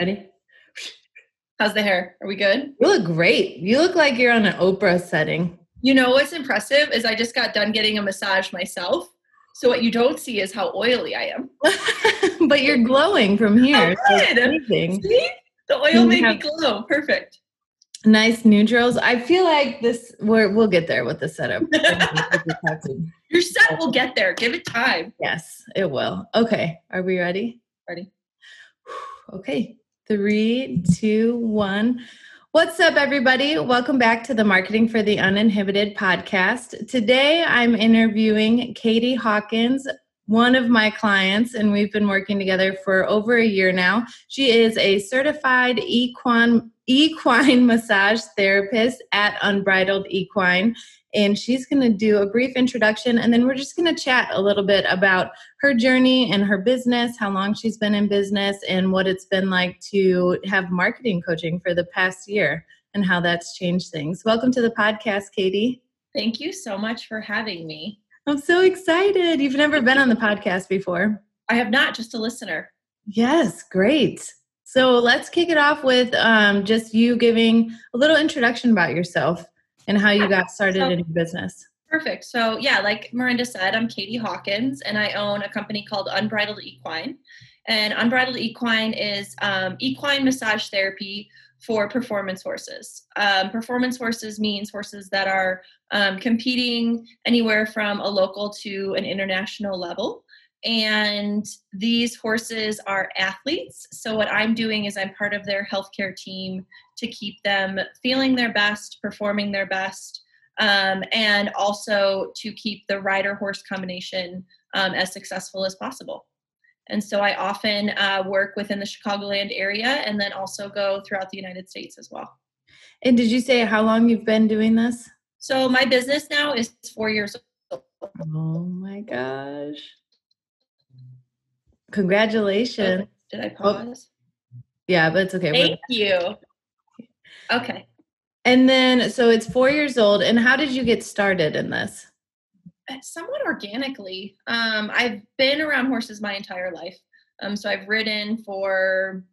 Ready? How's the hair? Are we good? You look great. You look like you're on an Oprah setting. You know what's impressive is I just got done getting a massage myself. So what you don't see is how oily I am. but you're glowing from oh, here. Oh, good. amazing. See? The oil made me glow. Perfect. Nice neutrals. I feel like this. We're, we'll get there with the setup. Your set will get there. Give it time. yes, it will. Okay, are we ready? Ready? Okay, three, two, one. What's up, everybody? Welcome back to the Marketing for the Uninhibited podcast. Today, I'm interviewing Katie Hawkins, one of my clients, and we've been working together for over a year now. She is a certified equine, equine massage therapist at Unbridled Equine. And she's going to do a brief introduction, and then we're just going to chat a little bit about her journey and her business, how long she's been in business, and what it's been like to have marketing coaching for the past year and how that's changed things. Welcome to the podcast, Katie. Thank you so much for having me. I'm so excited. You've never been on the podcast before. I have not just a listener. Yes, great. So let's kick it off with um, just you giving a little introduction about yourself and how you got started in your business. Perfect. So, yeah, like Miranda said, I'm Katie Hawkins, and I own a company called Unbridled Equine. And Unbridled Equine is um, equine massage therapy for performance horses. Um, performance horses means horses that are um, competing anywhere from a local to an international level. And these horses are athletes. So, what I'm doing is I'm part of their healthcare team to keep them feeling their best, performing their best, um, and also to keep the rider horse combination um, as successful as possible. And so I often uh, work within the Chicagoland area and then also go throughout the United States as well. And did you say how long you've been doing this? So my business now is four years old. Oh my gosh. Congratulations. Did I pause? Yeah, but it's okay. We're- Thank you. Okay. And then, so it's four years old. And how did you get started in this? somewhat organically. Um, I've been around horses my entire life. Um, so I've ridden for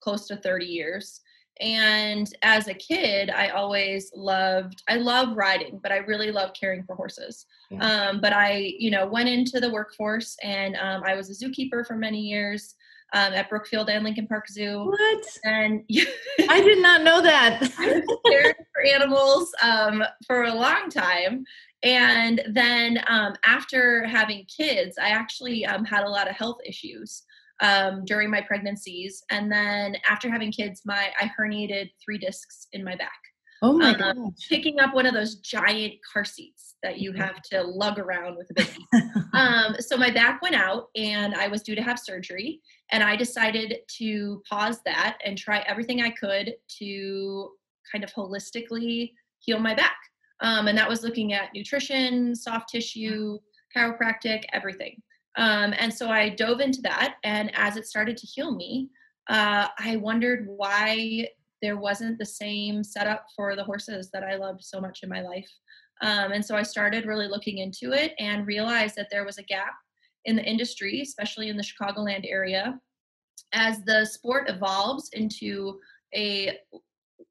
close to 30 years. And as a kid, I always loved, I love riding, but I really love caring for horses. Yeah. Um, but I, you know, went into the workforce and um, I was a zookeeper for many years um, at Brookfield and Lincoln Park Zoo. What? And I did not know that. I was caring for animals um, for a long time. And then um, after having kids, I actually um, had a lot of health issues um, during my pregnancies. And then after having kids, my I herniated three discs in my back, oh my Um, gosh. picking up one of those giant car seats that you have to lug around with a baby. um, so my back went out and I was due to have surgery. And I decided to pause that and try everything I could to kind of holistically heal my back. Um, and that was looking at nutrition, soft tissue, chiropractic, everything. Um, and so I dove into that. And as it started to heal me, uh, I wondered why there wasn't the same setup for the horses that I loved so much in my life. Um, and so I started really looking into it and realized that there was a gap in the industry, especially in the Chicagoland area. As the sport evolves into a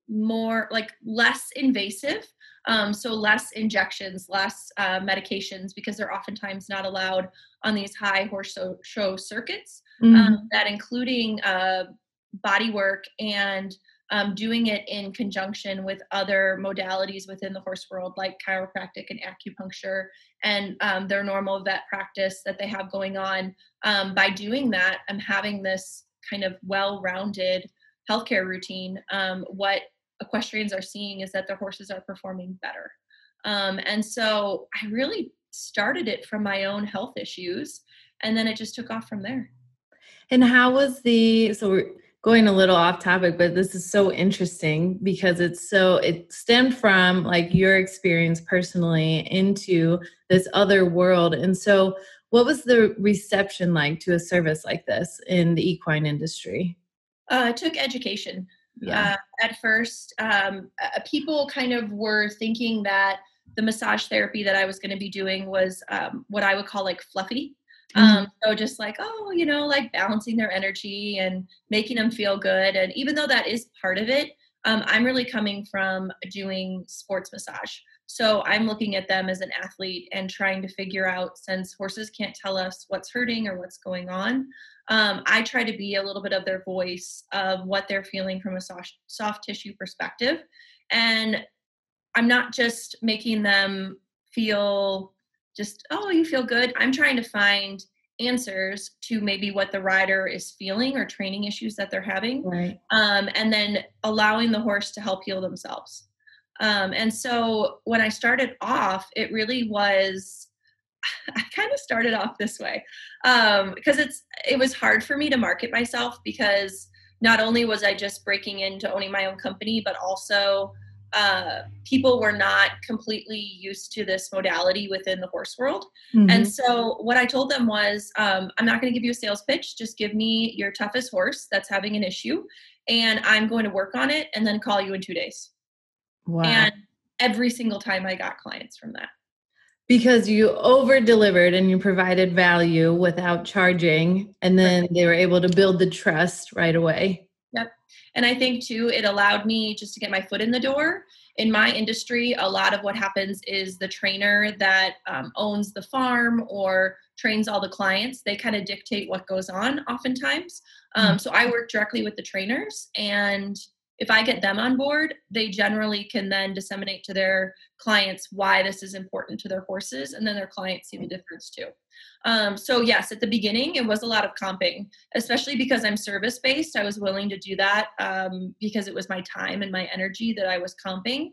more like less invasive, um, so less injections, less uh, medications, because they're oftentimes not allowed on these high horse show, circuits. Mhm. Um, that including uh, body work and um, doing it in conjunction with other modalities within the horse world, like chiropractic and acupuncture, and um, their normal vet practice that they have going on. Um, by doing that, I'm having this kind of well rounded healthcare routine. Um, what equestrians are seeing is that their horses are performing better. Um, and so I really started it from my own health issues, and then it just took off from there. And how was the so going a little off topic, but this is so interesting because it's so it stemmed from like your experience personally into this other world. And so what was the reception like to a service like this in the equine industry? Uh, I took education. Yeah. Uh, at first, um, uh, people kind of were thinking that the massage therapy that I was going to be doing was um, what I would call like fluffy. Mm-hmm. Um, so just like, oh, you know, like balancing their energy and making them feel good. And even though that is part of it, um, I'm really coming from doing sports massage. So I'm looking at them as an athlete and trying to figure out since horses can't tell us what's hurting or what's going on. Um, I try to be a little bit of their voice of what they're feeling from a soft, soft tissue perspective. And I'm not just making them feel just, oh, you feel good. I'm trying to find answers to maybe what the rider is feeling or training issues that they're having. Right. Um, and then allowing the horse to help heal themselves. Um, and so when I started off, it really was. I kind of started off this way um, because it's it was hard for me to market myself because not only was I just breaking into owning my own company, but also uh, people were not completely used to this modality within the horse world. Mm-hmm. And so, what I told them was, um, I'm not going to give you a sales pitch. Just give me your toughest horse that's having an issue, and I'm going to work on it and then call you in two days. Wow. And every single time I got clients from that. Because you over delivered and you provided value without charging, and then they were able to build the trust right away. Yep. And I think too, it allowed me just to get my foot in the door. In my industry, a lot of what happens is the trainer that um, owns the farm or trains all the clients, they kind of dictate what goes on oftentimes. Um, so I work directly with the trainers and if I get them on board, they generally can then disseminate to their clients why this is important to their horses, and then their clients see the difference too. Um, so, yes, at the beginning, it was a lot of comping, especially because I'm service based. I was willing to do that um, because it was my time and my energy that I was comping.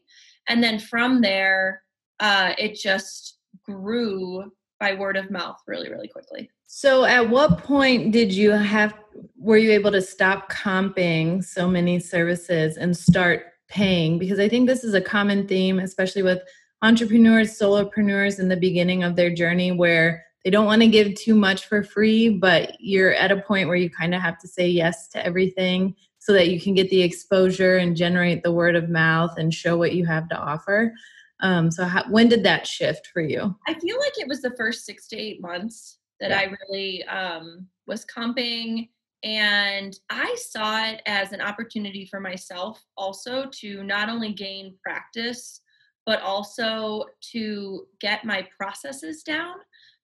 And then from there, uh, it just grew by word of mouth really, really quickly. So, at what point did you have, were you able to stop comping so many services and start paying? Because I think this is a common theme, especially with entrepreneurs, solopreneurs in the beginning of their journey, where they don't want to give too much for free, but you're at a point where you kind of have to say yes to everything so that you can get the exposure and generate the word of mouth and show what you have to offer. Um, so, how, when did that shift for you? I feel like it was the first six to eight months that yeah. I really um, was comping. And I saw it as an opportunity for myself also to not only gain practice, but also to get my processes down.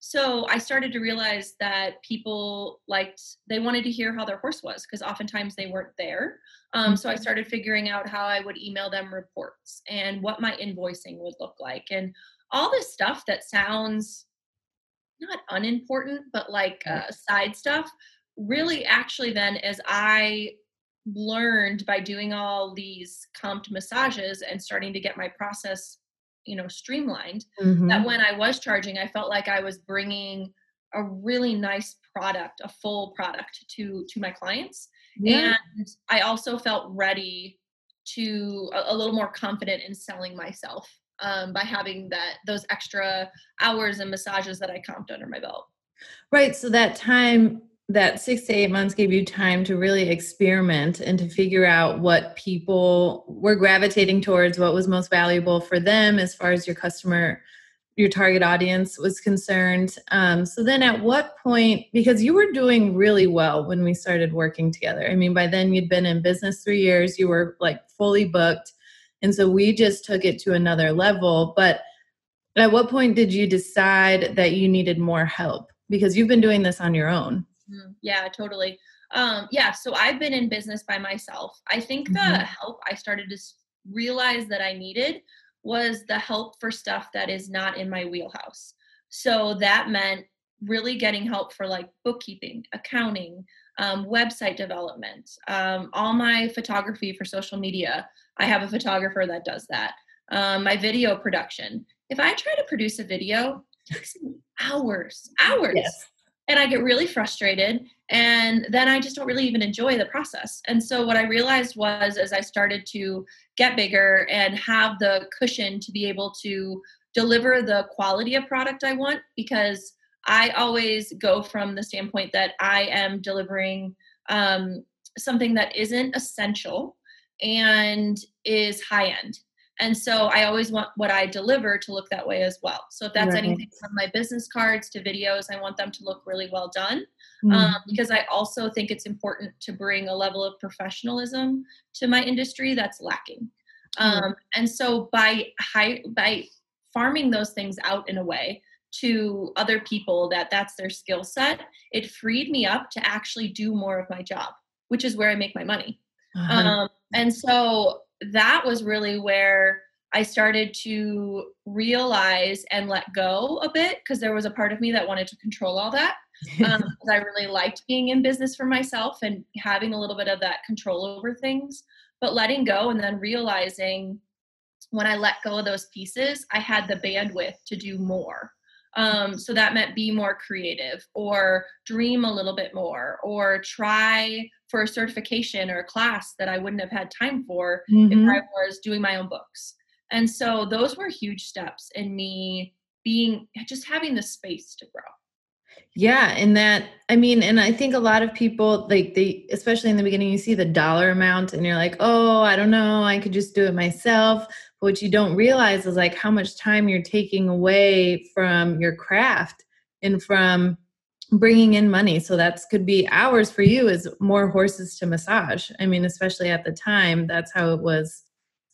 So I started to realize that people liked, they wanted to hear how their horse was because oftentimes they weren't there. Um, so I mm-hmm. started figuring out how I would email them reports and what my invoicing would look like and all this stuff that sounds not unimportant, but like uh, side stuff. Really, actually, then as I learned by doing all these comped massages and starting to get my process, you know, streamlined, mm-hmm. that when I was charging, I felt like I was bringing a really nice product, a full product to to my clients, yeah. and I also felt ready to a, a little more confident in selling myself um, by having that those extra hours and massages that I comped under my belt. Right. So that time, that six to eight months gave you time to really experiment and to figure out what people were gravitating towards, what was most valuable for them as far as your customer, your target audience was concerned. Um, so then at what point, because you were doing really well when we started working together. I mean, by then you'd been in business three years, you were like fully booked and so we just took it to another level. But at what point did you decide that you needed more help? Because you've been doing this on your own. Mm-hmm. Yeah, totally. Um, yeah, so I've been in business by myself. I think the mm-hmm. help I started to realize that I needed was the help for stuff that is not in my wheelhouse. So that meant really getting help for like bookkeeping, accounting, um, website development, um, all my photography for social media. I have a photographer that does that. Um, my video production. If I try to produce a video, it takes me hours, hours. Yes. And I get really frustrated. And then I just don't really even enjoy the process. And so, what I realized was as I started to get bigger and have the cushion to be able to deliver the quality of product I want, because I always go from the standpoint that I am delivering um, something that isn't essential and is high end. And so I always want what I deliver to look that way as well. So if that's right. anything from my business cards to videos, I want them to look really well done. Um, mm-hmm. Um, because I also think it's important to bring a level of professionalism to my industry that's lacking. Um, and so by high, by farming those things out in a way to other people that that's their skill set, it freed me up to actually do more of my job, which is where I make my money. Uh-huh. Um, and so that was really where I started to realize and let go a bit because there was a part of me that wanted to control all that. Um, I really liked being in business for myself and having a little bit of that control over things, but letting go and then realizing when I let go of those pieces, I had the bandwidth to do more. Um, so that meant be more creative or dream a little bit more or try for a certification or a class that I wouldn't have had time for mm-hmm. if I was doing my own books. And so those were huge steps in me being just having the space to grow. Yeah, and that I mean, and I think a lot of people like they especially in the beginning you see the dollar amount and you're like, "Oh, I don't know, I could just do it myself." What you don't realize is like how much time you're taking away from your craft and from bringing in money. So that could be hours for you is more horses to massage. I mean especially at the time that's how it was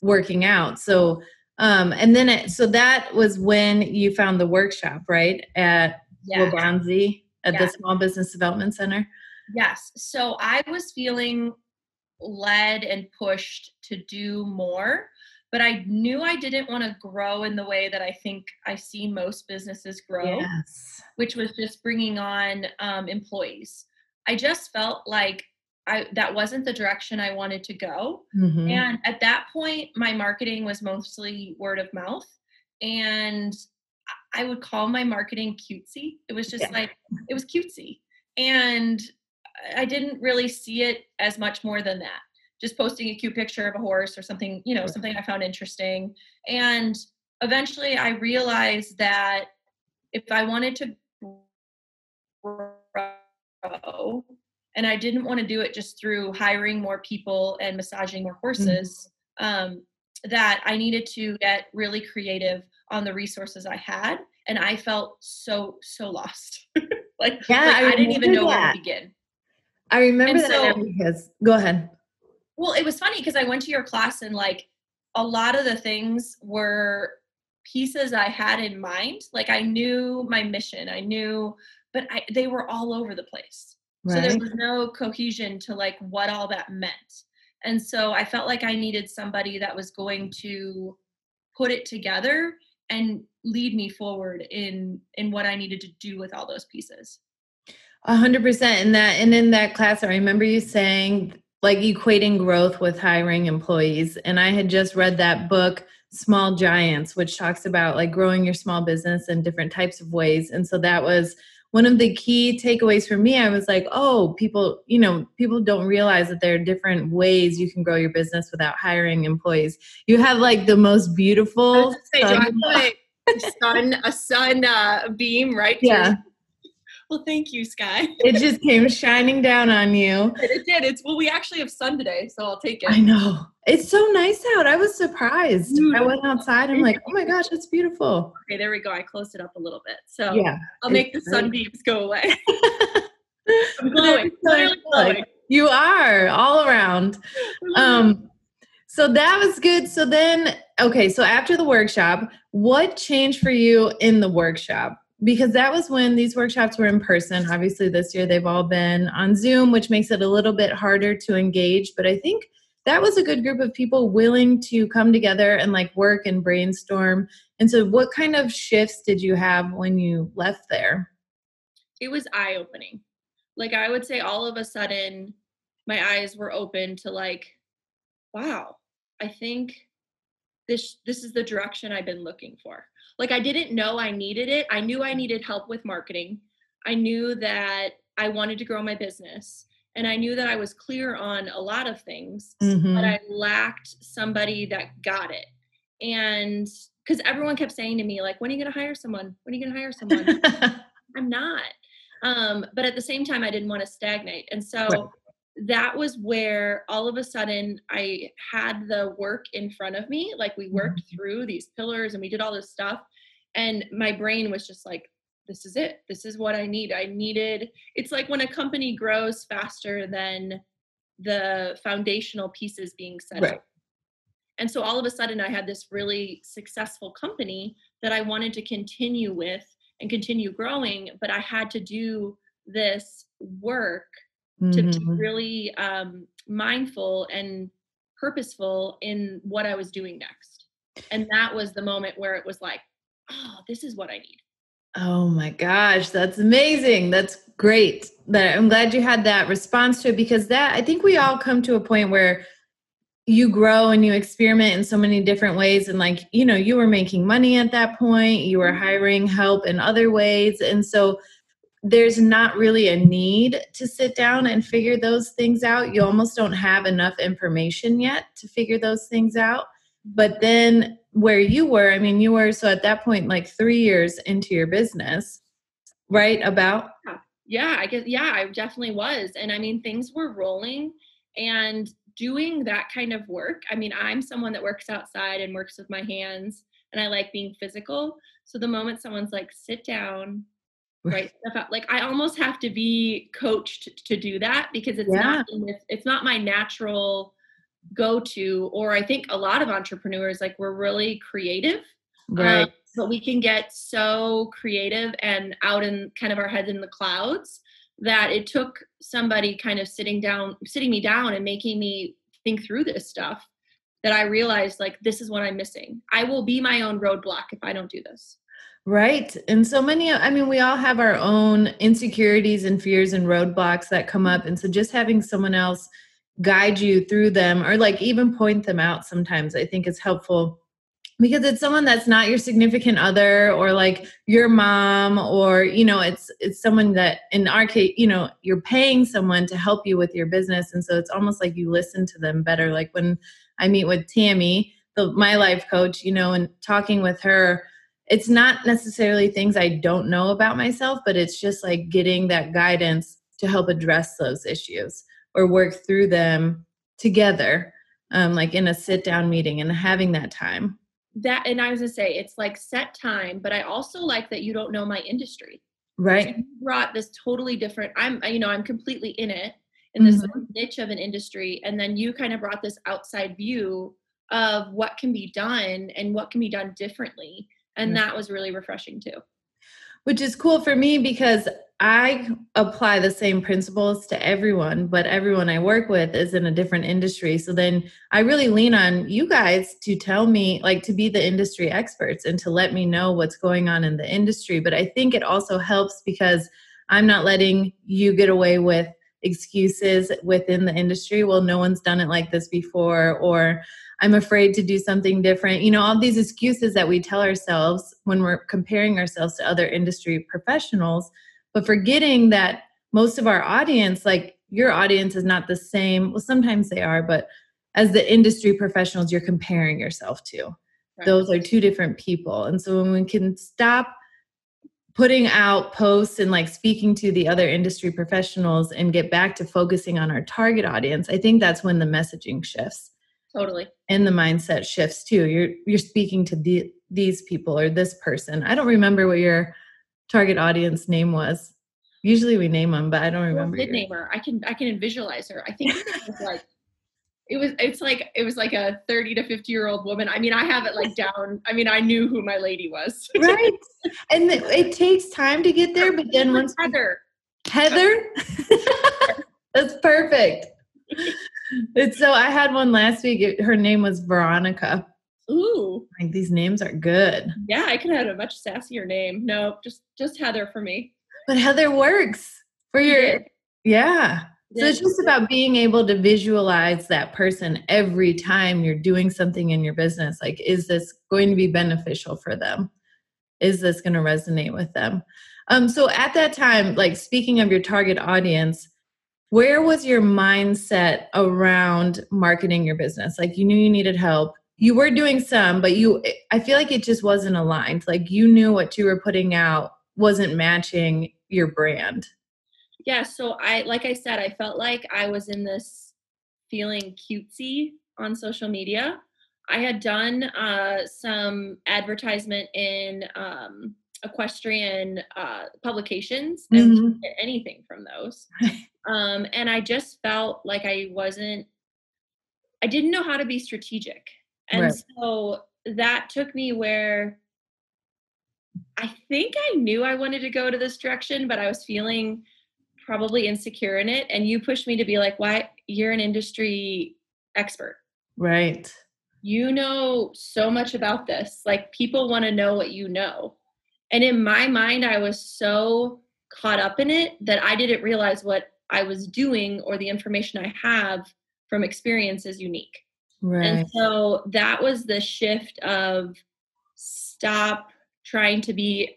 working out. So um and then it so that was when you found the workshop right at yeah. Waubonsee at yeah. the small business development center? Yes. So i was feeling led and pushed to do more but I knew I didn't want to grow in the way that I think I see most businesses grow, yes. which was just bringing on um, employees. I just felt like I, that wasn't the direction I wanted to go. Mm-hmm. And at that point, my marketing was mostly word of mouth. And I would call my marketing cutesy. It was just yeah. like, it was cutesy. And I didn't really see it as much more than that just posting a cute picture of a horse or something, you know, something I found interesting. And eventually I realized that if I wanted to grow, and I didn't want to do it just through hiring more people and massaging more mm-hmm. horses, mm-hmm. um, that I needed to get really creative on the resources I had. And I felt so, so lost. like, yeah, like I, I, didn't even know that. where to begin. I remember and that so, because, go ahead well, it was funny because I went to your class and like a lot of the things were pieces I had in mind. Like I knew my mission, I knew, but I, they were all over the place. Right. So there was no cohesion to like what all that meant. And so I felt like I needed somebody that was going to put it together and lead me forward in in what I needed to do with all those pieces. A hundred percent. And that and in that class, I remember you saying like equating growth with hiring employees. And I had just read that book, Small Giants, which talks about like growing your small business in different types of ways. And so that was one of the key takeaways for me. I was like, oh, people, you know, people don't realize that there are different ways you can grow your business without hiring employees. You have like the most beautiful. Say, sun, sun a sun uh, beam right yeah well, thank you, Sky. it just came shining down on you. It did. It's well, we actually have sun today, so I'll take it. I know. It's so nice out. I was surprised. Mm. I went outside. I'm like, oh my gosh, it's beautiful. Okay, there we go. I closed it up a little bit. So yeah, I'll make the sunbeams go away. I'm glowing. glowing. You are all around. Um, so that was good. So then, okay, so after the workshop, what changed for you in the workshop? Because that was when these workshops were in person. Obviously, this year they've all been on Zoom, which makes it a little bit harder to engage. But I think that was a good group of people willing to come together and like work and brainstorm. And so, what kind of shifts did you have when you left there? It was eye opening. Like, I would say all of a sudden, my eyes were open to like, wow, I think this this is the direction I've been looking for. Like I didn't know I needed it. I knew I needed help with marketing. I knew that I wanted to grow my business. And I knew that I was clear on a lot of things, Mhm. but I lacked somebody that got it. And because everyone kept saying to me, like, when are you going to hire someone? When are you going to hire someone? I'm not. Um, but at the same time, I didn't want to stagnate. And so Right. That was where all of a sudden I had the work in front of me. Like we worked mm-hmm. through these pillars and we did all this stuff. And my brain was just like, this is it. This is what I need. I needed, it's like when a company grows faster than the foundational pieces being set Right. up. And so all of a sudden, I had this really successful company that I wanted to continue with and continue growing, but I had to do this work to be Mhm. really um, mindful and purposeful in what I was doing next. And that was the moment where it was like, oh, this is what I need. Oh my gosh, that's amazing. That's great. That I'm glad you had that response to it because that I think we all come to a point where you grow and you experiment in so many different ways and like, you know, you were making money at that point, you were Mhm. hiring help in other ways and so there's not really a need to sit down and figure those things out. You almost don't have enough information yet to figure those things out. But then where you were, I mean, you were so at that point like 3 years into your business, right? About Yeah, I guess yeah, I definitely was. And I mean, things were rolling and doing that kind of work. I mean, I'm someone that works outside and works with my hands and I like being physical. So the moment someone's like, sit down, write stuff out, like I almost have to be coached to do that because it's Yeah. not this, it's not my natural go to. Or I think a lot of entrepreneurs, like we're really creative Right. um, but we can get so creative and out in kind of our heads in the clouds that it took somebody kind of sitting down, sitting me down and making me think through this stuff that I realized like this is what I'm missing. I will be my own roadblock if I don't do this. Right. And so many, I mean, we all have our own insecurities and fears and roadblocks that come up. And so just having someone else guide you through them or like even point them out sometimes, I think is helpful because it's someone that's not your significant other or like your mom or you know it's it's someone that in our case you know you're paying someone to help you with your business and so it's almost like you listen to them better like when i meet with tammy the my life coach you know and talking with her it's not necessarily things i don't know about myself but it's just like getting that guidance to help address those issues or work through them together um, like in a sit down meeting and having that time That and I was gonna say it's like set time, but I also like that you don't know my industry. Right you brought this totally different. I'm you know I'm completely in it in this Mhm. niche of an industry, and then you kind of brought this outside view of what can be done and what can be done differently, and that was really refreshing too. which is cool for me because I apply the same principles to everyone, but everyone I work with is in a different industry. So then I really lean on you guys to tell me, like, to be the industry experts and to let me know what's going on in the industry. But I think it also helps because I'm not letting you get away with excuses within the industry. Well, no one's done it like this before, or I'm afraid to do something different. You know, all these excuses that we tell ourselves when we're comparing ourselves to other industry professionals, but forgetting that most of our audience, like your audience, is not the same. Well, sometimes they are, but as the industry professionals you're comparing yourself to, Right. those are two different people. And so when we can stop putting out posts and like speaking to the other industry professionals and get back to focusing on our target audience, I think that's when the messaging shifts Totally. and the mindset shifts too. You're you're speaking to the, these people or this person. I don't remember what your target audience name was. Usually we name them, but I don't remember. your- name her. I can I can visualize her. I think it was like it was it's like it was like a 30 to 50 year old woman. I mean, I have it like down. I mean, I knew who my lady was. right, and th- it takes time to get there, but then once Heather. Heather, that's perfect. It's so I had one last week. it- Her name was Veronica. Ooh. Like these names are good, Yeah, I could have had a much sassier name. No, just just Heather for me. but Heather works for your yeah. So it's just about being able to visualize that person every time you're doing something in your business. Like, is this going to be beneficial for them? is this going to resonate with them? Um, so at that time, like speaking of your target audience, where was your mindset around marketing your business? Like you knew you needed help. You were doing some, but you I feel like it just wasn't aligned. Like you knew what you were putting out wasn't matching your brand. Yeah, so I like I said, I felt like I was in this feeling cutesy on social media. I had done uh, some advertisement in um, equestrian uh, publications and mm-hmm. get anything from those. um, and I just felt like I wasn't, I didn't know how to be strategic. And right. so that took me where I think I knew I wanted to go to this direction, but I was feeling probably insecure in it. And you pushed me to be like, why? You're an industry expert. Right. You know so much about this. Like, people want to know what you know. And in my mind, I was so caught up in it that I didn't realize what I was doing or the information I have from experience is unique. Right. And so that was the shift of stop trying to be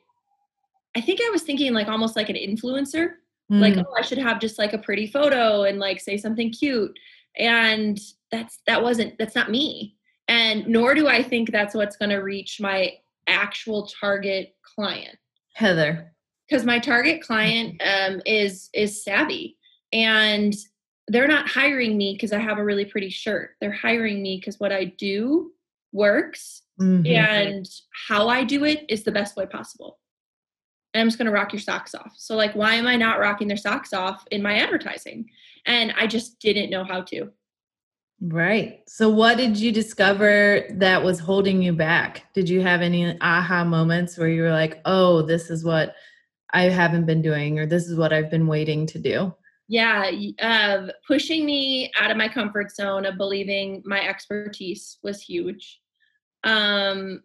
I think I was thinking like almost like an influencer. Mm. Like, oh, I should have just like a pretty photo and like say something cute. And that's that wasn't that's not me. And nor do I think that's what's going to reach my actual target client heather because my target client um, is is savvy and they're not hiring me because i have a really pretty shirt they're hiring me because what i do works mm-hmm. and how i do it is the best way possible and i'm just going to rock your socks off so like why am i not rocking their socks off in my advertising and i just didn't know how to Right. So, what did you discover that was holding you back? Did you have any aha moments where you were like, oh, this is what I haven't been doing, or this is what I've been waiting to do? Yeah, uh, pushing me out of my comfort zone of believing my expertise was huge. Um,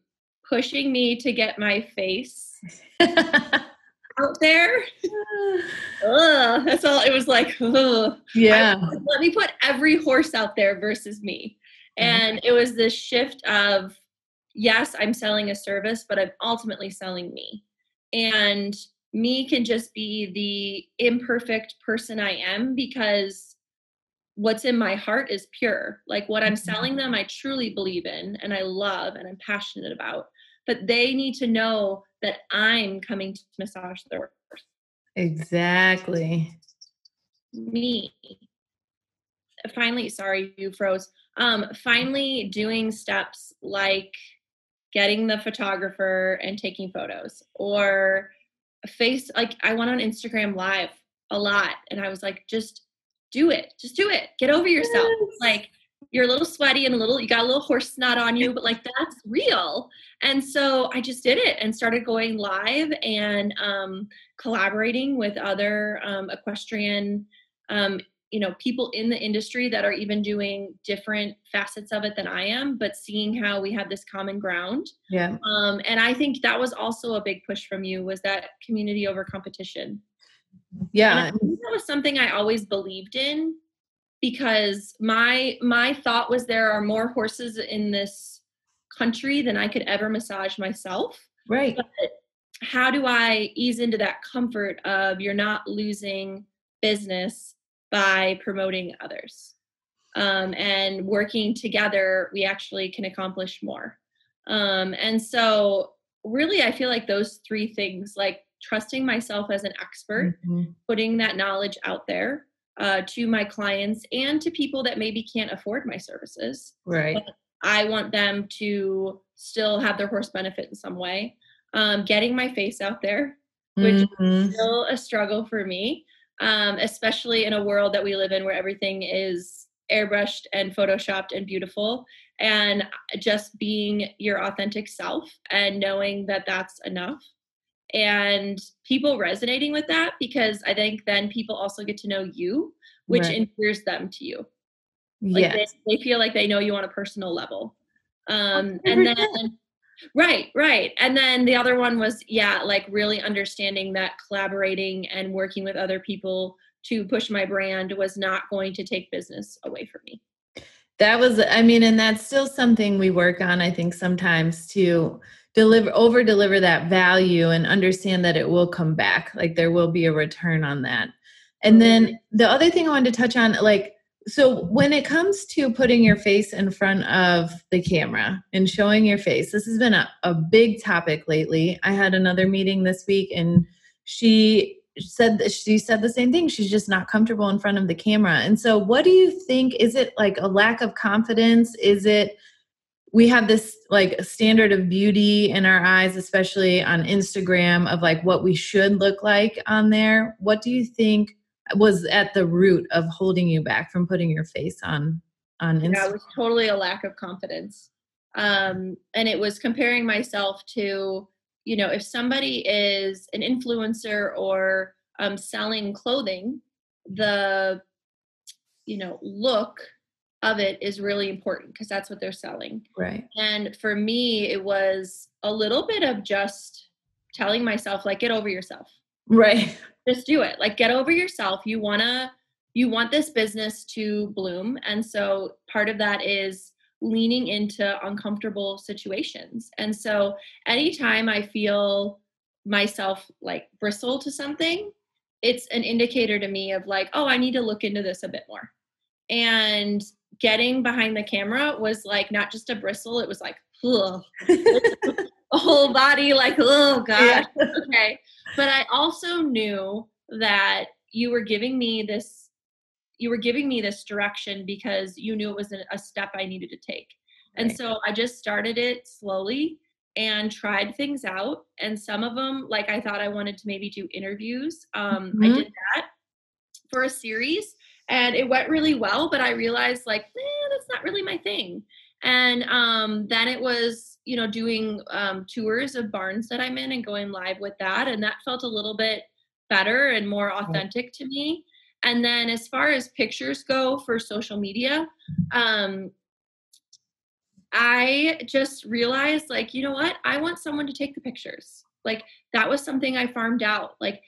pushing me to get my face out there. ugh, that's all. It was like, ugh. yeah. I, let me put every horse out there versus me. Mm-hmm. And it was this shift of, yes, I'm selling a service, but I'm ultimately selling me. And me can just be the imperfect person I am because what's in my heart is pure. Like what I'm mm-hmm. selling them, I truly believe in and I love and I'm passionate about. But they need to know that I'm coming to massage their work. Exactly. Me. Finally, sorry, you froze. Um, finally doing steps like getting the photographer and taking photos or face like I went on Instagram live a lot and I was like, just do it. Just do it. Get over yourself. Yes. Like you're a little sweaty and a little you got a little horse snot on you but like that's real and so i just did it and started going live and um, collaborating with other um, equestrian um, you know people in the industry that are even doing different facets of it than i am but seeing how we have this common ground yeah um, and i think that was also a big push from you was that community over competition yeah that was something i always believed in because my my thought was there are more horses in this country than I could ever massage myself. Right. But how do I ease into that comfort of you're not losing business by promoting others? Um, and working together, we actually can accomplish more. Um, and so, really, I feel like those three things like trusting myself as an expert, mm-hmm. putting that knowledge out there, uh, to my clients and to people that maybe can't afford my services. Right. But I want them to still have their horse benefit in some way. Um, getting my face out there, which mm-hmm. is still a struggle for me, um, especially in a world that we live in where everything is airbrushed and photoshopped and beautiful. And just being your authentic self and knowing that that's enough and people resonating with that because I think then people also get to know you, which right. endears them to you. Like yes. they, they, feel like they know you on a personal level. Um, and then, right, right. And then the other one was, yeah, like really understanding that collaborating and working with other people to push my brand was not going to take business away from me. that was i mean and that's still something we work on i think sometimes to deliver over deliver that value and understand that it will come back like there will be a return on that. And then mm-hmm. the other thing i wanted to touch on like so when it comes to putting your face in front of the camera and showing your face this has been a, a big topic lately. I had another meeting this week and she said that she said the same thing. She's just not comfortable in front of the camera. And so what do you think is it like a lack of confidence? Is it we have this like standard of beauty in our eyes especially on instagram of like what we should look like on there. What do you think was at the root of holding you back from putting your face on on instagram yeah, it was totally a lack of confidence. Um and it was comparing myself to you know if somebody is an influencer or um selling clothing the you know look of it is really important because that's what they're selling. Right. And for me, it was a little bit of just telling myself, like, get over yourself. Right. Just do it. Like, get over yourself. You want to, you want this business to bloom. And so part of that is leaning into uncomfortable situations. And so anytime I feel myself like bristle to something, it's an indicator to me of like, oh, I need to look into this a bit more. And getting behind the camera was like not just a bristle, it was like, a whole body, like, oh gosh, yeah. okay. But I also knew that you were giving me this, you were giving me this direction because you knew it was a step I needed to take. And so I just started it slowly and tried things out. And some of them, like I thought I wanted to maybe do interviews. Um, mm-hmm. I did that for a series and it went really well but i realized like eh, that's not really my thing. And um, then it was you know doing um, tours of barns that i'm in and going live with that and that felt a little bit better and more authentic to me. And then as far as pictures go for social media um, i just realized like you know what? I want someone to take the pictures. Like that was something i farmed out. Like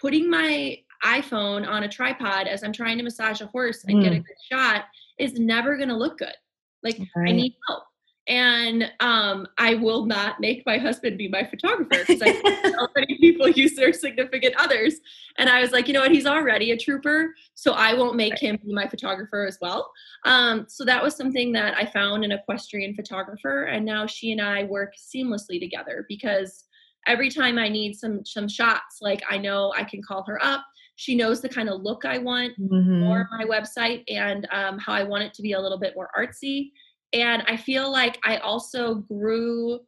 putting my iPhone on a tripod as I'm trying to massage a horse and mm. get a mm. good shot is never going to look good. Like right. I need help. And um, I will not make my husband be my photographer because I so many people use their significant others. And I was like, you know what? He's already a trooper, so I won't make right. him be my photographer as well. Um, so that was something that I found an equestrian photographer, and now she and I work seamlessly together because every time I need some some shots, like I know I can call her up she knows the kind of look I want mm-hmm. for my website and um, how I want it to be a little bit more artsy. And I feel like I also grew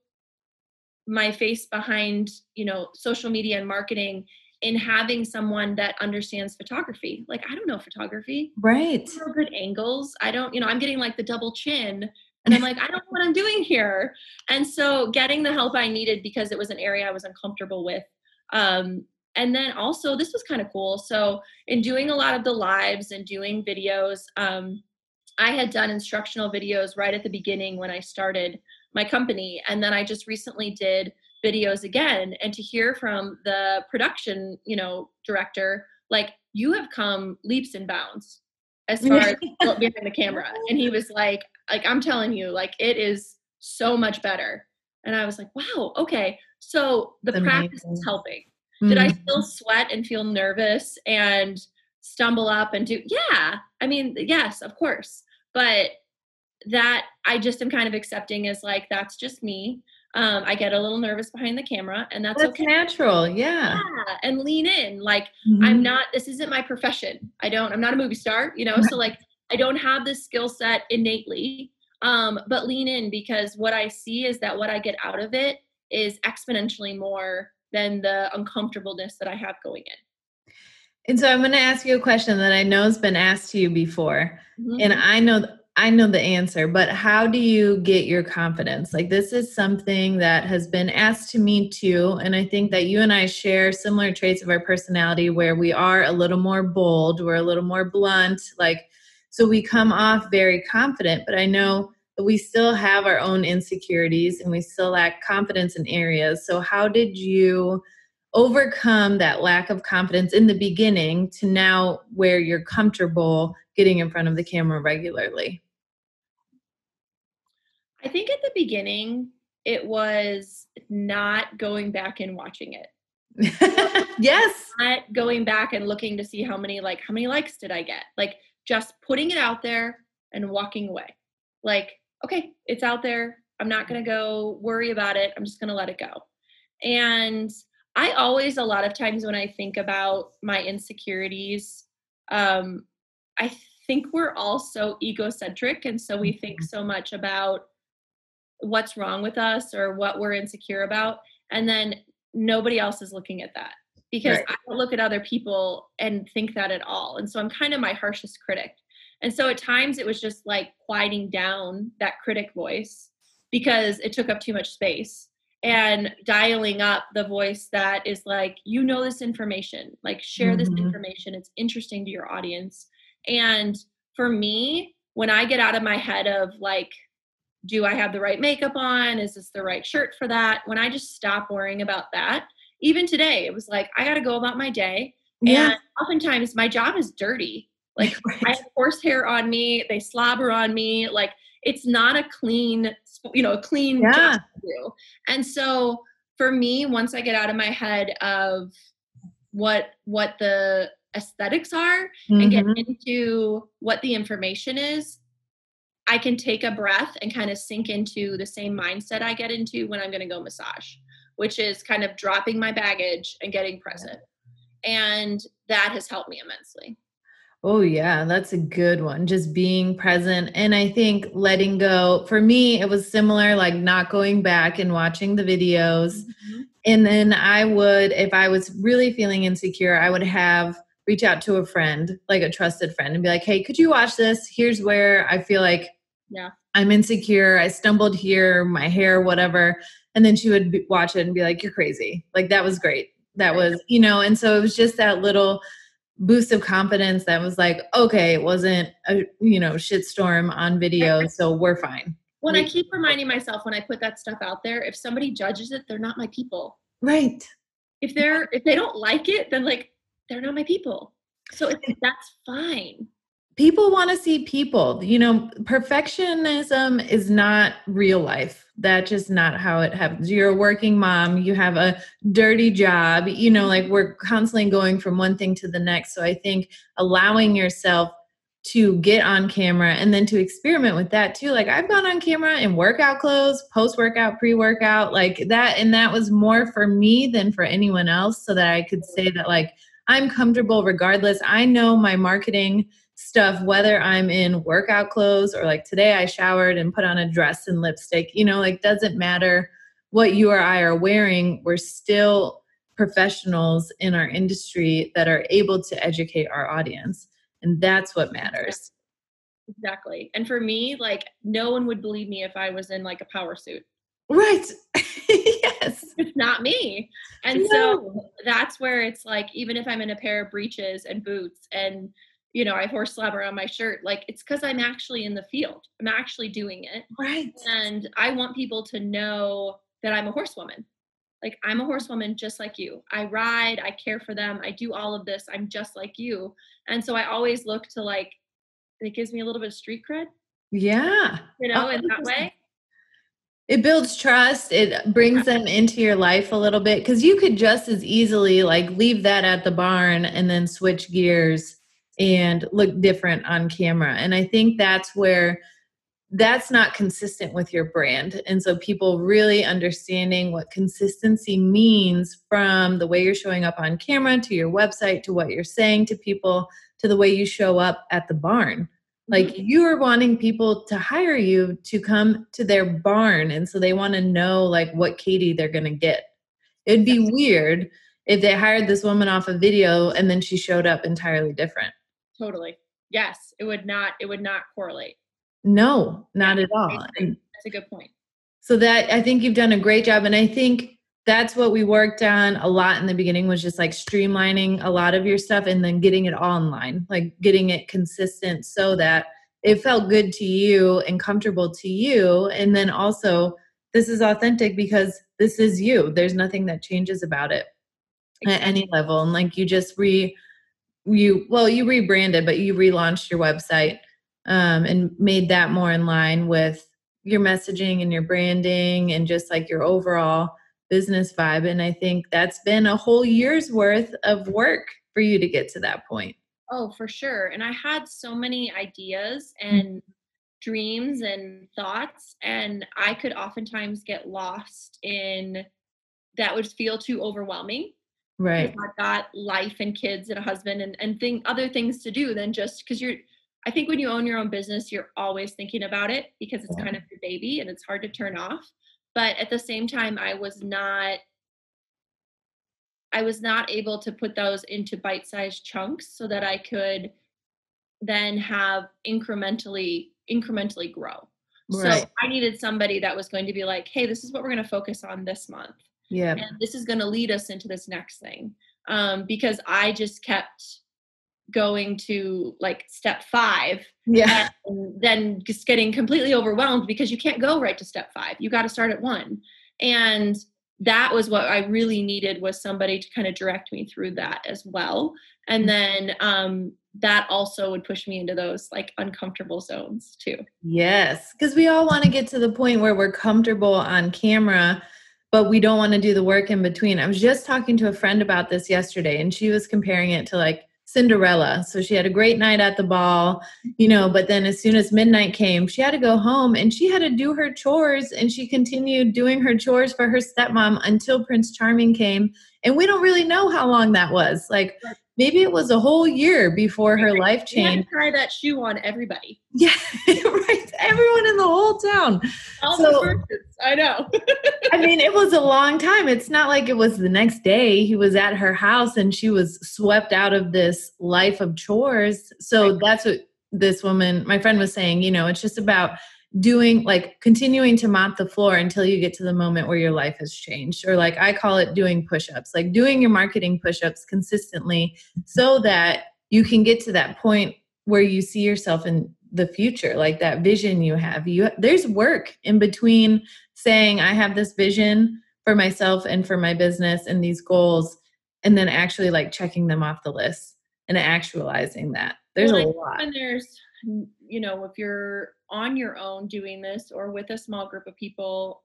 my face behind, you know, social media and marketing in having someone that understands photography. Like I don't know photography. Right. good angles. I don't, you know, I'm getting like the double chin and I'm like, I don't know what I'm doing here. And so getting the help I needed because it was an area I was uncomfortable with um, and then also this was kind of cool so in doing a lot of the lives and doing videos um, i had done instructional videos right at the beginning when i started my company and then i just recently did videos again and to hear from the production you know director like you have come leaps and bounds as far as behind the camera and he was like like i'm telling you like it is so much better and i was like wow okay so the Amazing. practice is helping Mm. Did I mm-hmm. still sweat and feel nervous and stumble up and do? Yeah. I mean, yes, of course. But that I just am kind of accepting as like, that's just me. Um, I get a little nervous behind the camera, and that's, that's okay. natural. Yeah. yeah. And lean in. Like, mm-hmm. I'm not, this isn't my profession. I don't, I'm not a movie star, you know? so, like, I don't have this skill set innately. Um, but lean in because what I see is that what I get out of it is exponentially more than the uncomfortableness that I have going in. And so I'm going to ask you a question that I know has been asked to you before, mm-hmm. and I know I know the answer, but how do you get your confidence? Like this is something that has been asked to me too, and I think that you and I share similar traits of our personality where we are a little more bold, we're a little more blunt, like so we come off very confident, but I know we still have our own insecurities and we still lack confidence in areas. So, how did you overcome that lack of confidence in the beginning to now where you're comfortable getting in front of the camera regularly? I think at the beginning it was not going back and watching it. yes. Not going back and looking to see how many like how many likes did I get. Like just putting it out there and walking away. Like, okay, it's out there. I'm not going to go worry about it. I'm just going to let it go. And I always a lot of times when I think about my insecurities, um I think we're all so egocentric and so we think Mhm. so much about what's wrong with us or what we're insecure about and then nobody else is looking at that because Right. i don't look at other people and think that at all and so i'm kind of my harshest critic and so at times it was just like quieting down that critic voice because it took up too much space and dialing up the voice that is like you know this information like share this Mhm. information it's interesting to your audience and for me when i get out of my head of like do I have the right makeup on? Is this the right shirt for that? When I just stop worrying about that, even today, it was like, I got to go about my day. Yeah. And oftentimes my job is dirty. Like I have horsehair on me, they slobber on me. Like it's not a clean, you know, a clean Yeah. job to do. And so for me, once I get out of my head of what what the aesthetics are and get Mhm. into what the information is, I can take a breath and kind of sink into the same mindset I get into when I'm going to go massage, which is kind of dropping my baggage and getting present. And that has helped me immensely. Oh, yeah, that's a good one. Just being present. And I think letting go, for me, it was similar, like not going back and watching the videos. Mm-hmm. And then I would, if I was really feeling insecure, I would have reach out to a friend, like a trusted friend, and be like, hey, could you watch this? Here's where I feel like Yeah. I'm insecure. I stumbled here, my hair, whatever. And then she would be, watch it and be like, you're crazy. Like, that was great. That Right. was, you know, and so it was just that little boost of confidence that was like, okay, it wasn't a, you know, shitstorm on video. So we're fine. When I keep reminding myself when I put that stuff out there, if somebody judges it, they're not my people. Right. If they're if they don't like it, then like they're not my people. So it's, that's fine. people want to see people you know perfectionism is not real life that's just not how it happens you're a working mom you have a dirty job you know like we're constantly going from one thing to the next. So i think allowing yourself to get on camera and then to experiment with that too like i've gone on camera in workout clothes post workout pre workout like that and that was more for me than for anyone else so that i could say that like i'm comfortable regardless. I know my marketing stuff whether i'm in workout clothes or like today i showered and put on a dress and lipstick you know like doesn't matter what you or i are wearing we're still professionals in our industry that are able to educate our audience and that's what matters Exactly. And for me, like no one would believe me if I was in like a power suit. right yes It's not me. And so that's where it's like even if I'm in a pair of breeches and boots and you know I have horse slobber on my shirt, like it's because I'm actually in the field. I'm actually doing it. right And I want people to know that I'm a horsewoman. Like I'm a horsewoman just like you. I ride, I care for them, I do all of this. I'm just like you. And so I always look to like it gives me a little bit of street cred, yeah you know, in that way. it builds trust it brings them into your life a little bit because you could just as easily like leave that at the barn and then switch gears and look different on camera. And i think that's where that's not consistent with your brand. And so people really understanding what consistency means from the way you're showing up on camera to your website to what you're saying to people to the way you show up at the barn. Like Mhm. you are wanting people to hire you to come to their barn. And so they want to know like what katie they're going to get. It'd be weird if they hired this woman off a video and then she showed up entirely different totally. Yes, it would not it would not correlate. no not at all and That's a good point. so that i think you've done a great job and i think that's what we worked on a lot in the beginning was just like streamlining a lot of your stuff and then getting it all in line like getting it consistent so that it felt good to you and comfortable to you and then also this is authentic because this is you there's nothing that changes about it at any level and like you just re you well you rebranded but you relaunched your website um, and made that more in line with your messaging and your branding and just like your overall business vibe. And I think that's been a whole year's worth of work for you to get to that point. Oh, for sure. And I had so many ideas and mm-hmm. dreams and thoughts, and I could oftentimes get lost in that would feel too overwhelming. Right. I've got life and kids and a husband and, and thing, other things to do than just because you're I think when you own your own business, you're always thinking about it because it's yeah. kind of your baby and it's hard to turn off. But at the same time, I was not I was not able to put those into bite-sized chunks so that I could then have incrementally incrementally grow. Right. So I needed somebody that was going to be like, "Hey, this is what we're going to focus on this month." Yeah. And this is going to lead us into this next thing. Um, because I just kept going to like step five yeah and then just getting completely overwhelmed because you can't go right to step five you got to start at one and that was what i really needed was somebody to kind of direct me through that as well and mm-hmm. then um, that also would push me into those like uncomfortable zones too yes because we all want to get to the point where we're comfortable on camera but we don't want to do the work in between i was just talking to a friend about this yesterday and she was comparing it to like Cinderella. So she had a great night at the ball, you know, but then as soon as midnight came, she had to go home and she had to do her chores and she continued doing her chores for her stepmom until Prince Charming came. And we don't really know how long that was. Like maybe it was a whole year before her life changed. try that shoe on everybody. Yeah, right. Everyone in the whole town. All so, I know. I mean, it was a long time. It's not like it was the next day. He was at her house and she was swept out of this life of chores. So that's what this woman, my friend was saying, you know, it's just about doing like continuing to mop the floor until you get to the moment where your life has changed or like i call it doing push-ups like doing your marketing push-ups consistently so that you can get to that point where you see yourself in the future like that vision you have. You there's work in between saying i have this vision for myself and for my business and these goals and then actually like checking them off the list and actualizing that. There's well, a lot. and there's you know if you're on your own doing this or with a small group of people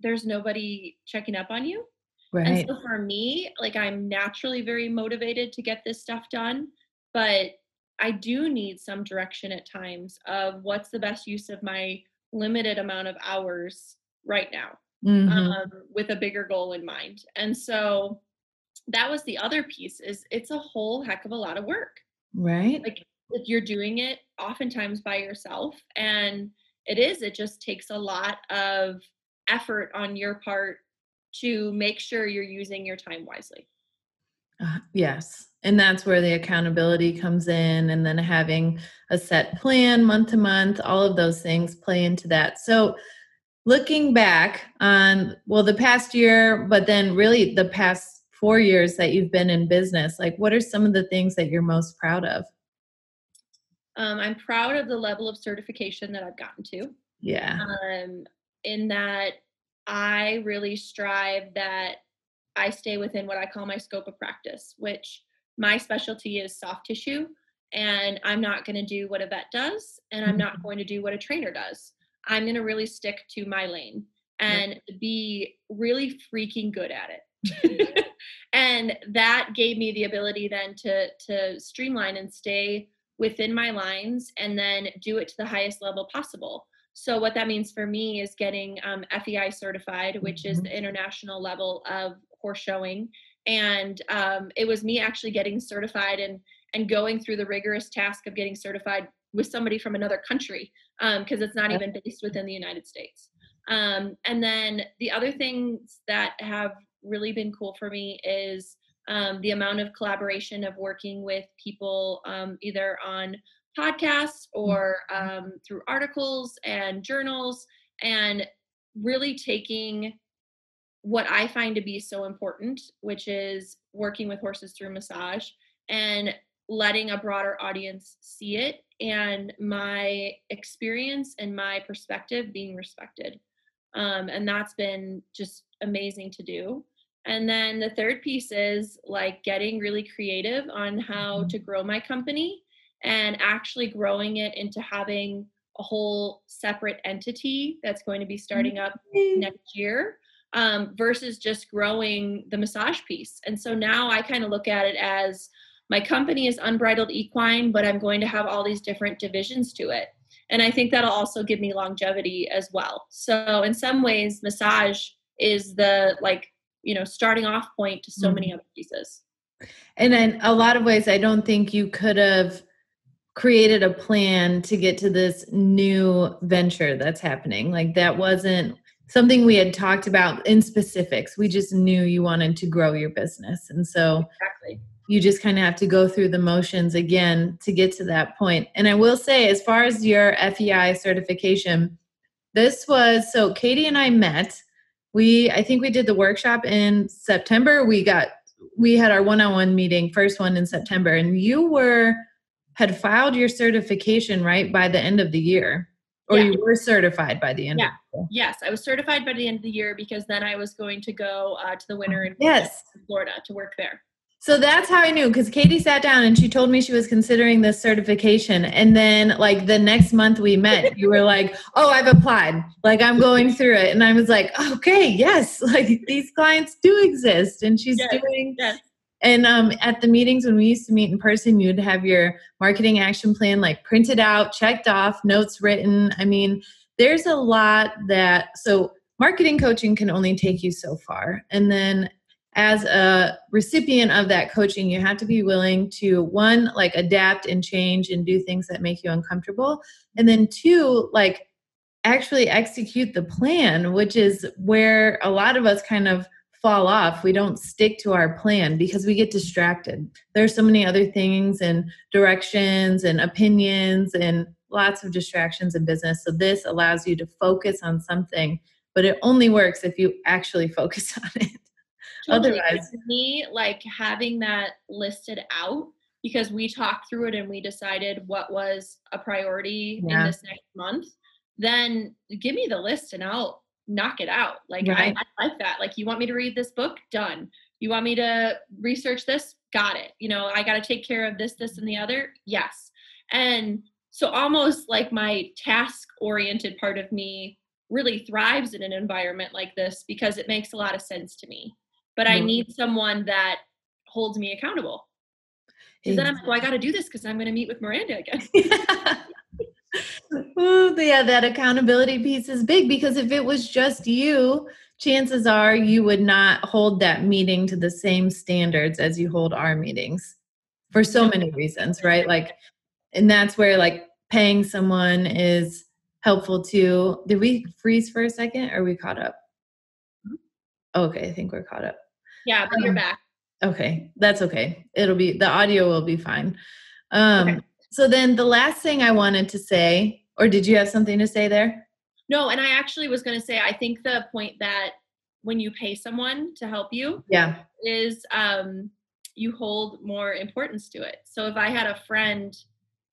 there's nobody checking up on you. Right and so for me like i'm naturally very motivated to get this stuff done but i do need some direction at times of what's the best use of my limited amount of hours right now mm-hmm. um, with a bigger goal in mind. And so that was the other piece is it's a whole heck of a lot of work. Right. Like if you're doing it oftentimes by yourself and it is it just takes a lot of effort on your part to make sure you're using your time wisely. Uh, yes and that's where the accountability comes in and then having a set plan month to month all of those things play into that so looking back on well the past year but then really the past four years that you've been in business like what are some of the things that you're most proud of um, I'm proud of the level of certification that I've gotten to. Yeah. Um, in that I really strive that I stay within what I call my scope of practice, which my specialty is soft tissue. And I'm not going to do what a vet does, and I'm not mm-hmm. going to do what a trainer does. I'm going to really stick to my lane and be really freaking good at it. and that gave me the ability then to to streamline and stay within my lines and then do it to the highest level possible. So, what that means for me is getting um, FEI certified, which mm-hmm. is the international level of horse showing. And um, it was me actually getting certified and, and going through the rigorous task of getting certified with somebody from another country because um, it's not even based within the United States. Um, and then the other things that have really been cool for me is um, the amount of collaboration of working with people um, either on podcasts or mm-hmm. um, through articles and journals and really taking what I find to be so important, which is working with horses through massage and letting a broader audience see it and my experience and my perspective being respected. Um, and that's been just amazing to do. And then the third piece is like getting really creative on how mm-hmm. to grow my company and actually growing it into having a whole separate entity that's going to be starting up next year um, versus just growing the massage piece. And so now I kind of look at it as my company is Unbridled Equine, but I'm going to have all these different divisions to it. And I think that'll also give me longevity as well. So in some ways, massage is the like, you know, starting off point to so many other pieces. And in a lot of ways, I don't think you could have created a plan to get to this new venture that's happening. Like that wasn't something we had talked about in specifics. We just knew you wanted to grow your business. And so Exactly. you just kind of have to go through the motions again to get to that point. And I will say, as far as your FEI certification, this was so Katie and I met. We, I think we did the workshop in September. We got, we had our one on one meeting, first one in September, and you were, had filed your certification right by the end of the year, or Yeah. you were certified by the end Yeah. of the year. Yes, I was certified by the end of the year because then I was going to go uh, to the winter in Yes. Florida to work there. So that's how I knew because Katie sat down and she told me she was considering this certification. And then, like, the next month we met, you were like, Oh, I've applied. Like, I'm going through it. And I was like, Okay, yes. Like, these clients do exist. And she's Yes, doing. yes. And um, at the meetings when we used to meet in person, you'd have your marketing action plan like printed out, checked off, notes written. I mean, there's a lot that, so marketing coaching can only take you so far. And then as a recipient of that coaching, you have to be willing to one, like adapt and change and do things that make you uncomfortable. And then two, like actually execute the plan, which is where a lot of us kind of fall off. We don't stick to our plan because we get distracted. There's so many other things and directions and opinions and lots of distractions in business. So this allows you to focus on something, but it only works if you actually focus on it. Totally. Otherwise- For me, like having that listed out because we talked through it and we decided what was a priority Yeah. in this next month, then give me the list and I'll knock it out. Like Right. I, I like that. Like you want me to read this book? Done. You want me to research this? Got it. You know, I got to take care of this, this, and the other. Yes. And so almost like my task oriented part of me really thrives in an environment like this because it makes a lot of sense to me. But I Mhm. need someone that holds me accountable. Because then I'm like, well, I got to do this because I'm going to meet with Miranda again. Ooh, yeah, that accountability piece is big because if it was just you, chances are you would not hold that meeting to the same standards as you hold our meetings for so many reasons, right? Like, and that's where like paying someone is helpful too. Did we freeze for a second? Or are we caught up? Okay, I think we're caught up. Yeah, but you're Um, back. Okay, that's okay. It'll be the audio will be fine. Um Okay. so then the last thing I wanted to say, or did you have something to say there? No, and I actually was going to say, I think the point that when you pay someone to help you Yeah. is um, you hold more importance to it. So if I had a friend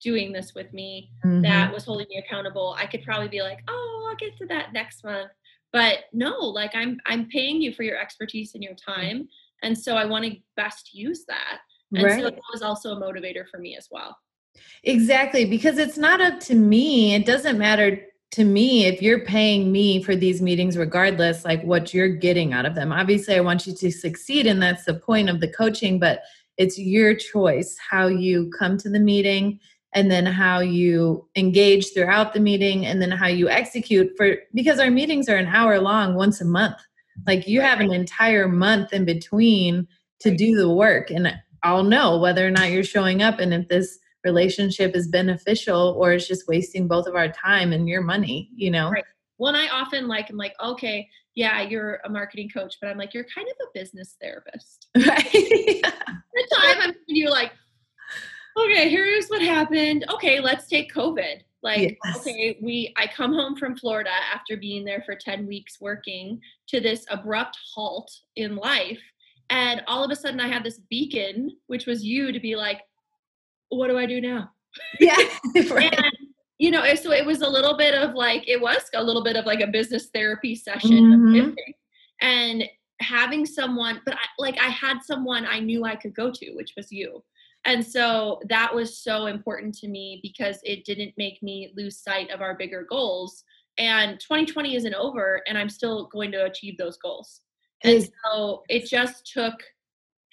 doing this with me Mhm. that was holding me accountable, I could probably be like, "Oh, I'll get to that next month." But no, like I'm I'm paying you for your expertise and your time, and so I want to best use that. And so that was also a motivator for me as well. Exactly, because it's not up to me. It doesn't matter to me if you're paying me for these meetings, regardless, like what you're getting out of them. Obviously, I want you to succeed, and that's the point of the coaching, but it's your choice how you come to the meeting and then how you engage throughout the meeting and then how you execute for because our meetings are an hour long once a month. Like you have an entire month in between to do the work and I'll know whether or not you're showing up and if this relationship is beneficial or it's just wasting both of our time and your money, you know? Right. Well, and I often like I'm like, okay, yeah, you're a marketing coach, but I'm like, you're kind of a business therapist. Right. the time I'm you like, okay, here's what happened. Okay, let's take COVID. Like, Yes. okay, we I come home from Florida after being there for 10 weeks working to this abrupt halt in life. And all of a sudden I had this beacon, which was you to be like, what do I do now? yeah. Right. And you know, so it was a little bit of like it was a little bit of like a business therapy session Mhm. and having someone but I, like i had someone i knew i could go to which was you And so that was so important to me because it didn't make me lose sight of our bigger goals. And 2020 isn't over, and I'm still going to achieve those goals. And so it just took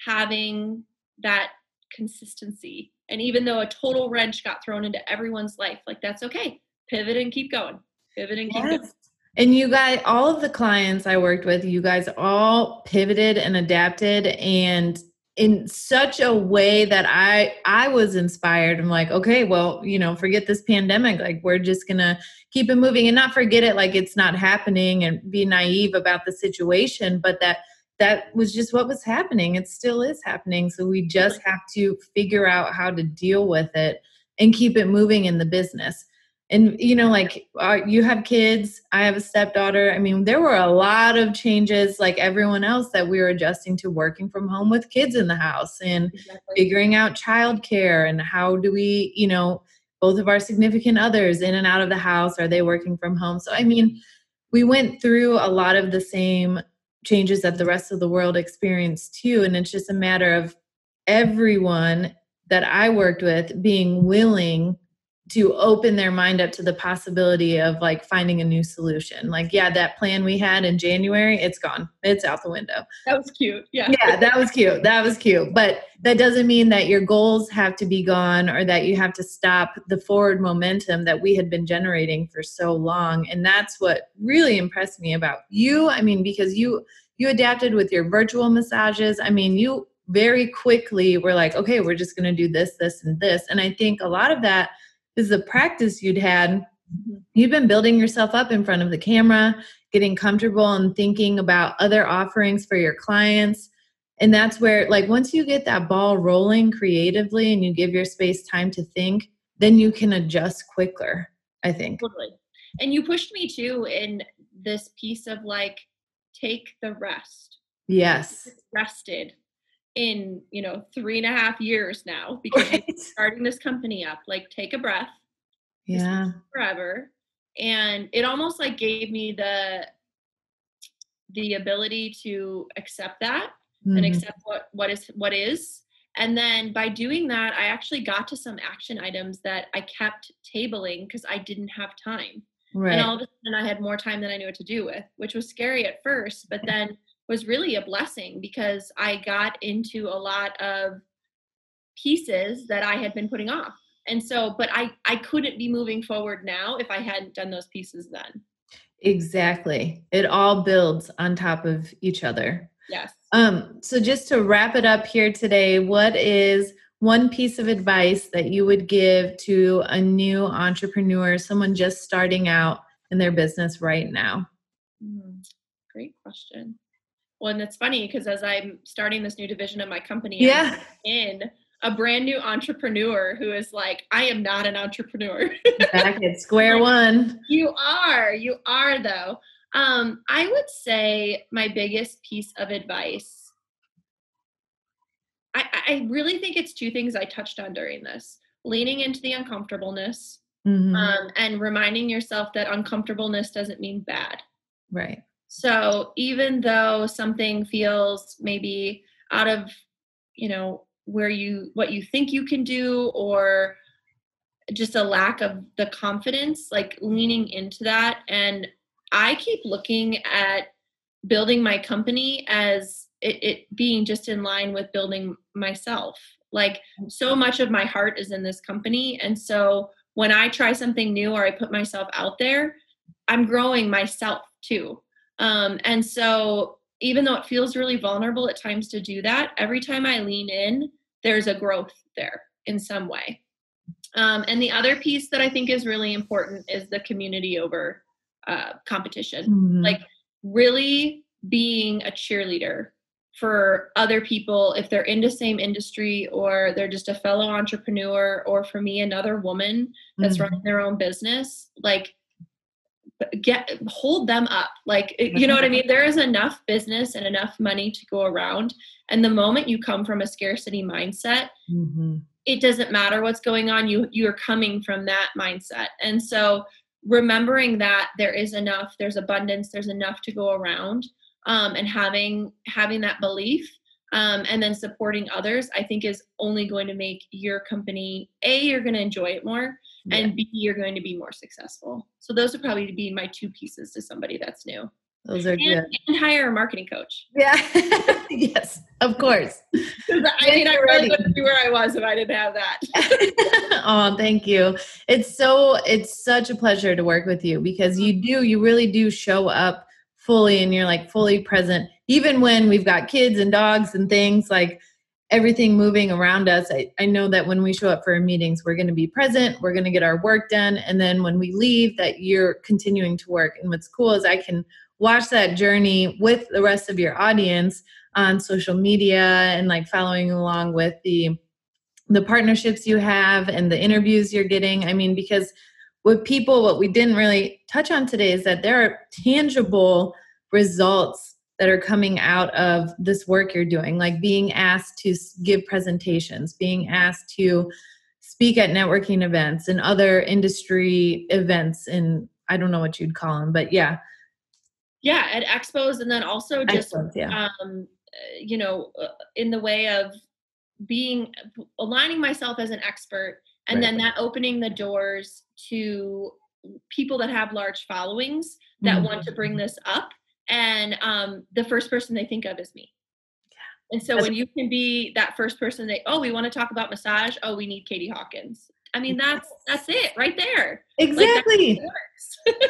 having that consistency. And even though a total wrench got thrown into everyone's life, like that's okay. Pivot and keep going. Pivot and keep yes. going. And you guys, all of the clients I worked with, you guys all pivoted and adapted and in such a way that I I was inspired. I'm like, okay, well, you know, forget this pandemic. Like we're just gonna keep it moving and not forget it like it's not happening and be naive about the situation, but that that was just what was happening. It still is happening. So we just have to figure out how to deal with it and keep it moving in the business and you know like uh, you have kids i have a stepdaughter i mean there were a lot of changes like everyone else that we were adjusting to working from home with kids in the house and exactly. figuring out childcare and how do we you know both of our significant others in and out of the house are they working from home so i mean we went through a lot of the same changes that the rest of the world experienced too. And it's just a matter of everyone that i worked with being willing to open their mind up to the possibility of like finding a new solution. Like, yeah, that plan we had in January, it's gone. It's out the window. That was cute. Yeah. Yeah, that was cute. That was cute. But that doesn't mean that your goals have to be gone or that you have to stop the forward momentum that we had been generating for so long. And that's what really impressed me about you. I mean, because you you adapted with your virtual massages. I mean, you very quickly were like, okay, we're just going to do this, this, and this. And I think a lot of that is the practice you'd had. Mm-hmm. you've been building yourself up in front of the camera getting comfortable and thinking about other offerings for your clients. And that's where like once you get that ball rolling creatively and you give your space time to think then you can adjust quicker i think. Totally. And you pushed me too in this piece of like take the rest. Yes. Rested in you know three and a half years now because right. starting this company up like take a breath yeah forever and it almost like gave me the the ability to accept that mm-hmm. and accept what what is what is and then by doing that i actually got to some action items that i kept tabling because i didn't have time right. and all of a sudden i had more time than i knew what to do with which was scary at first but then was really a blessing because I got into a lot of pieces that I had been putting off. And so, but I I couldn't be moving forward now if I hadn't done those pieces then. Exactly. It all builds on top of each other. Yes. Um so just to wrap it up here today, what is one piece of advice that you would give to a new entrepreneur, someone just starting out in their business right now? Mm, great question. Well, and it's funny because as I'm starting this new division of my company, yeah. I'm in a brand new entrepreneur who is like, I am not an entrepreneur. Back at square one. You are. You are though. Um, I would say my biggest piece of advice. I, I really think it's two things I touched on during this: leaning into the uncomfortableness, mm-hmm. um, and reminding yourself that uncomfortableness doesn't mean bad. Right. So even though something feels maybe out of, you know, where you what you think you can do or just a lack of the confidence, like leaning into that and I keep looking at building my company as it, it being just in line with building myself. Like so much of my heart is in this company and so when I try something new or I put myself out there, I'm growing myself too. Um, and so, even though it feels really vulnerable at times to do that, every time I lean in, there's a growth there in some way. Um, and the other piece that I think is really important is the community over uh, competition. Mm-hmm. Like, really being a cheerleader for other people if they're in the same industry or they're just a fellow entrepreneur or for me another woman that's mm-hmm. running their own business like get hold them up. Like you know what i mean? There is enough business and enough money to go around. And the moment you come from a scarcity mindset mm-hmm. it doesn't matter what's going on. You you're coming from that mindset. And so remembering that there is enough there's abundance there's enough to go around um, and having having that belief um, and then supporting others, I think is only going to make your company a you're going to enjoy it more, Yeah. and b you're going to be more successful. So those would probably be my two pieces to somebody that's new, Those are and, good. and hire a marketing coach. Yeah. yes, of course. I mean, I really wouldn't be where I was if I didn't have that. oh, thank you. It's so it's such a pleasure to work with you because you do you really do show up fully and you're like fully present even when we've got kids and dogs and things like everything moving around us. I, I know that when we show up for our meetings, we're going to be present, we're going to get our work done, and then when we leave, that you're continuing to work. And what's cool is I can watch that journey with the rest of your audience on social media and like following along with the the partnerships you have and the interviews you're getting. I mean, because with people, what we didn't really touch on today is that there are tangible results that are coming out of this work you're doing, like being asked to give presentations, being asked to speak at networking events and other industry events. And I don't know what you'd call them, but yeah, yeah, at expos, and then also just excellent. Yeah. um, you know, uh, in the way of being aligning myself as an expert, and then that opening the doors to people that have large followings that Mhm. want to bring this up, and um, the first person they think of is me. Yeah. And so That's- when you can be that first person, they oh we want to talk about massage. Oh, we need Katie Hawkins. I mean that's that's it right there. Like, that's Exactly.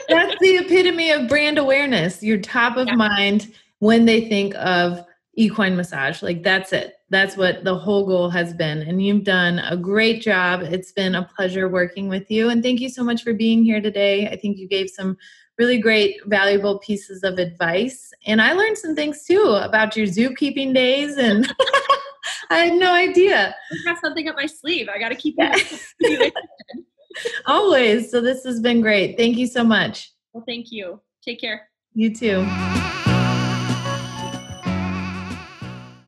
That's the epitome of brand awareness. You're top of Yeah. mind when they think of equine massage. Like that's it. That's what the whole goal has been. And you've done a great job. It's been a pleasure working with you. And thank you so much for being here today. I think you gave some really great, valuable pieces of advice. And I learned some things too about your zookeeping days. And I had no idea. I got something up my sleeve. I got to keep it. Always. So this has been great. Thank you so much. well, thank you. Take care. You too.